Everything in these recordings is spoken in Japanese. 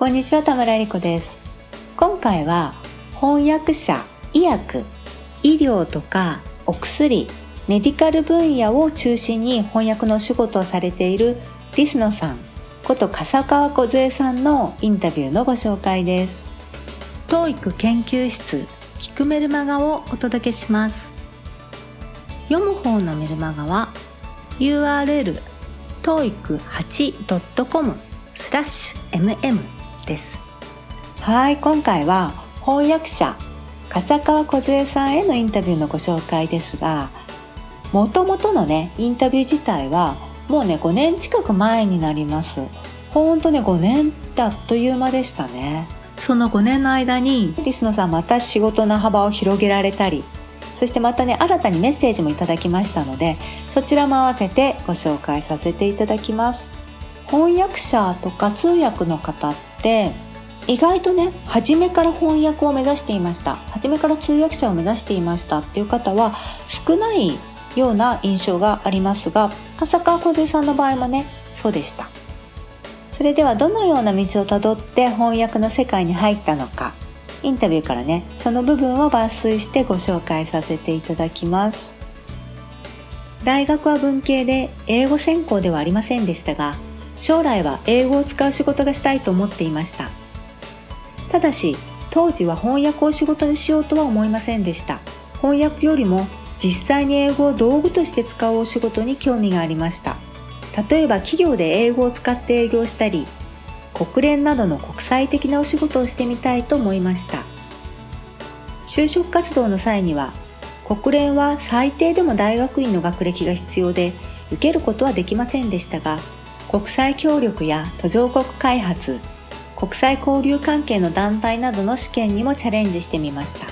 こんにちは田村理子です。今回は翻訳者医薬医療とかお薬メディカル分野を中心に翻訳の仕事をされているディスノさんこと笠川梢さんのインタビューのご紹介です。TOEIC 研究室聞くメルマガをお届けします。読む方のメルマガは URL toeic8.com スラッシュ mm です。はい今回は翻訳者笠川梢さんへのインタビューのご紹介ですがもともとのねインタビュー自体はもうね5年近く前になります。ほんとね5年ってあっという間でしたね。その5年の間にリスノさんまた仕事の幅を広げられたりそしてまたね新たにメッセージもいただきましたのでそちらも合わせてご紹介させていただきます。翻訳者とか通訳の方って意外とね初めから翻訳を目指していました。初めから通訳者を目指していました。っていう方は少ないような印象がありますが浅川梢さんの場合もねそうでした。それではどのような道をたどって翻訳の世界に入ったのかインタビューからねその部分を抜粋してご紹介させていただきます。大学は文系で英語専攻ではありませんでしたが将来は英語を使う仕事がしたいと思っていました。ただし当時は翻訳を仕事にしようとは思いませんでした。翻訳よりも実際に英語を道具として使うお仕事に興味がありました。例えば企業で英語を使って営業したり国連などの国際的なお仕事をしてみたいと思いました。就職活動の際には国連は最低でも大学院の学歴が必要で受けることはできませんでしたが国際協力や途上国開発国際交流関係の団体などの試験にもチャレンジしてみました。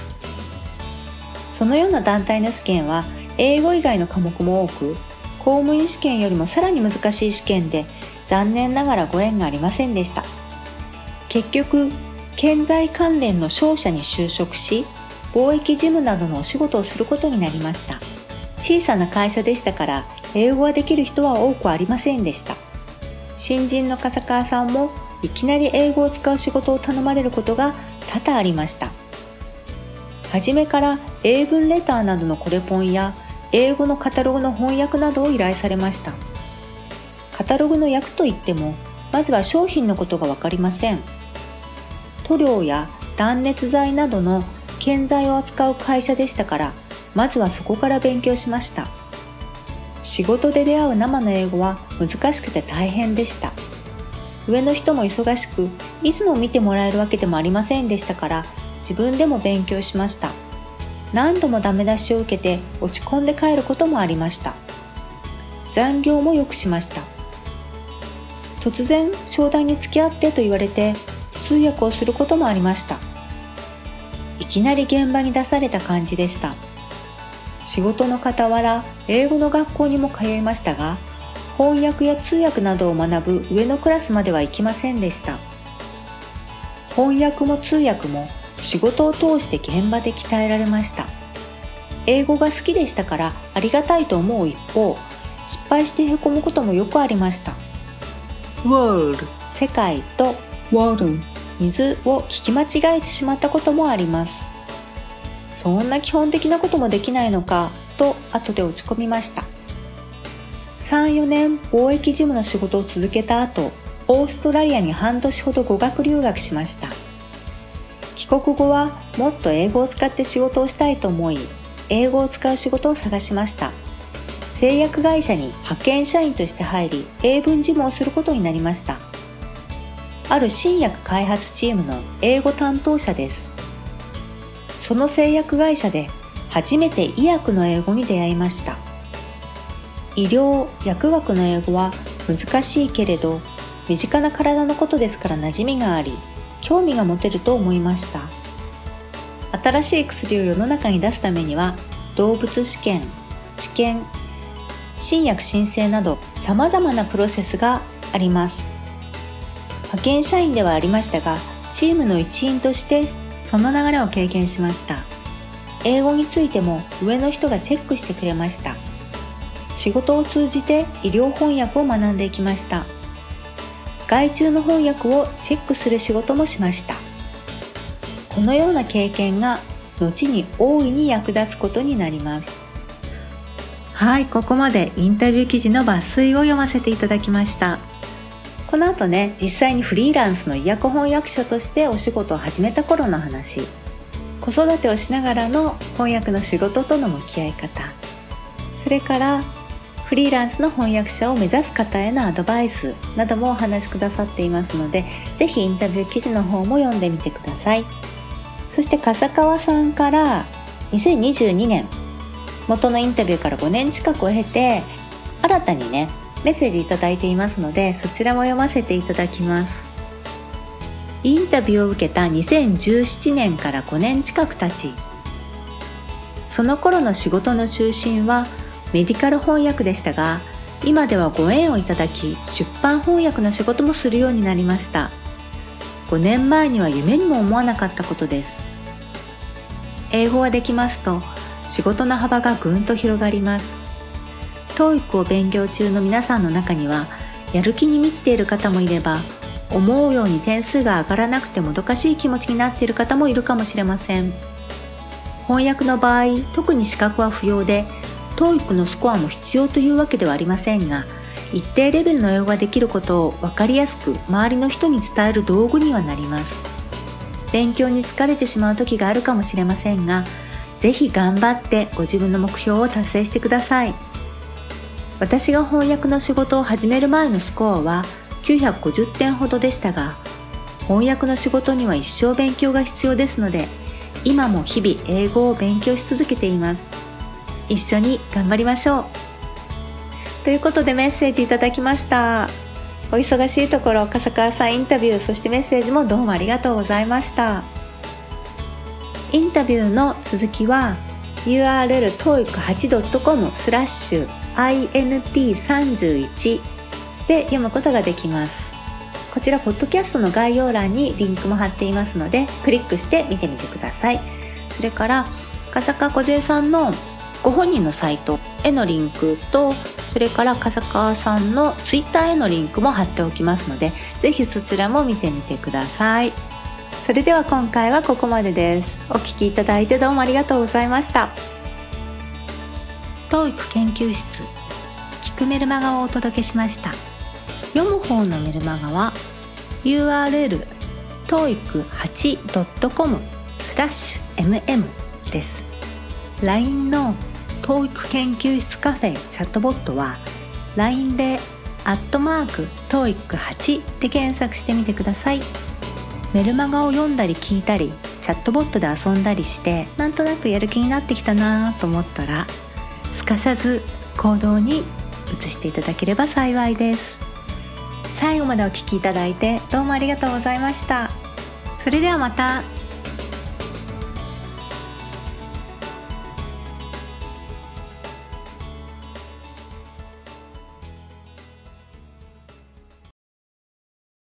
そのような団体の試験は英語以外の科目も多く公務員試験よりもさらに難しい試験で残念ながらご縁がありませんでした。結局建材関連の商社に就職し貿易事務などのお仕事をすることになりました。小さな会社でしたから英語ができる人は多くありませんでした。新人の笠川さんもいきなり英語を使う仕事を頼まれることが多々ありました。初めから英文レターなどのコレポンや英語のカタログの翻訳などを依頼されました。カタログの訳といってもまずは商品のことが分かりません。塗料や断熱材などの建材を扱う会社でしたからまずはそこから勉強しました。仕事で出会う生の英語は難しくて大変でした。上の人も忙しくいつも見てもらえるわけでもありませんでしたから自分でも勉強しました。何度もダメ出しを受けて落ち込んで帰ることもありました。残業もよくしました。突然商談に付き合ってと言われて通訳をすることもありました。いきなり現場に出された感じでした。仕事の傍ら英語の学校にも通いましたが翻訳や通訳などを学ぶ上のクラスまでは行きませんでした。翻訳も通訳も仕事を通して現場で鍛えられました。英語が好きでしたからありがたいと思う一方失敗してへこむこともよくありました。World 世界と water 水を聞き間違えてしまったこともありますそんな基本的なこともできないのかと後で落ち込みました。34年貿易事務の仕事を続けた後オーストラリアに半年ほど語学留学しました。帰国後はもっと英語を使って仕事をしたいと思い英語を使う仕事を探しました。製薬会社に派遣社員として入り英文事務をすることになりました。ある新薬開発チームの英語担当者です。その製薬会社で初めて医薬の英語に出会いました。医療薬学の英語は難しいけれど身近な体のことですから馴染みがあり興味が持てると思いました。新しい薬を世の中に出すためには動物試験治験新薬申請など様々なプロセスがあります。派遣社員ではありましたがチームの一員としてその流れを経験しました。英語についても上の人がチェックしてくれました。仕事を通じて医療翻訳を学んでいきました。外注の翻訳をチェックする仕事もしました。このような経験が後に大いに役立つことになります。はいここまでインタビュー記事の抜粋を読ませていただきましたこの後ね実際にフリーランスの医薬翻訳者としてお仕事を始めた頃の話。子育てをしながらの翻訳の仕事との向き合い方。それからフリーランスの翻訳者を目指す方へのアドバイスなどもお話しくださっていますので是非インタビュー記事の方も読んでみてください。そして笠川さんから2022年元のインタビューから5年近くを経て新たにねメッセージいただいていますのでそちらも読ませていただきます。インタビューを受けた2017年から5年近く経ちその頃の仕事の中心はメディカル翻訳でしたが今ではご縁をいただき出版翻訳の仕事もするようになりました。5年前には夢にも思わなかったことです。英語ができますと仕事の幅がぐんと広がります。TOEIC を勉強中の皆さんの中にはやる気に満ちている方もいれば思うように点数が上がらなくてもどかしい気持ちになっている方もいるかもしれません。翻訳の場合特に資格は不要で TOEIC のスコアも必要というわけではありませんが一定レベルの英語ができることを分かりやすく周りの人に伝える道具にはなります。勉強に疲れてしまう時があるかもしれませんが是非頑張ってご自分の目標を達成してください。私が翻訳の仕事を始める前のスコアは950点ほどでしたが翻訳の仕事には一生勉強が必要ですので今も日々英語を勉強し続けています。一緒に頑張りましょう。ということでメッセージいただきました。お忙しいところ笠川さんインタビューそしてメッセージもどうもありがとうございました。インタビューの続きは URL toeic8.com スラッシュ。Int31 で読むことができます。こちらポッドキャストの概要欄にリンクも貼っていますのでクリックして見てみてください。それから笠川梢さんのご本人のサイトへのリンクとそれから笠川さんの Twitter へのリンクも貼っておきますので是非そちらも見てみてください。それでは今回はここまでです。お聴きいただいてどうもありがとうございました。TOEIC 研究室。聞くメルマガをお届けしました。読む方のメルマガは URL toeic8.com スラッシュ mm です。LINE の TOEIC 研究室カフェチャットボットは LINE でアットマーク TOEIC8 で検索してみてください。メルマガを読んだり聞いたりチャットボットで遊んだりしてなんとなくやる気になってきたなと思ったらかさず行動に移していただければ幸いです。最後までお聴きいただいてどうもありがとうございました。それではまた。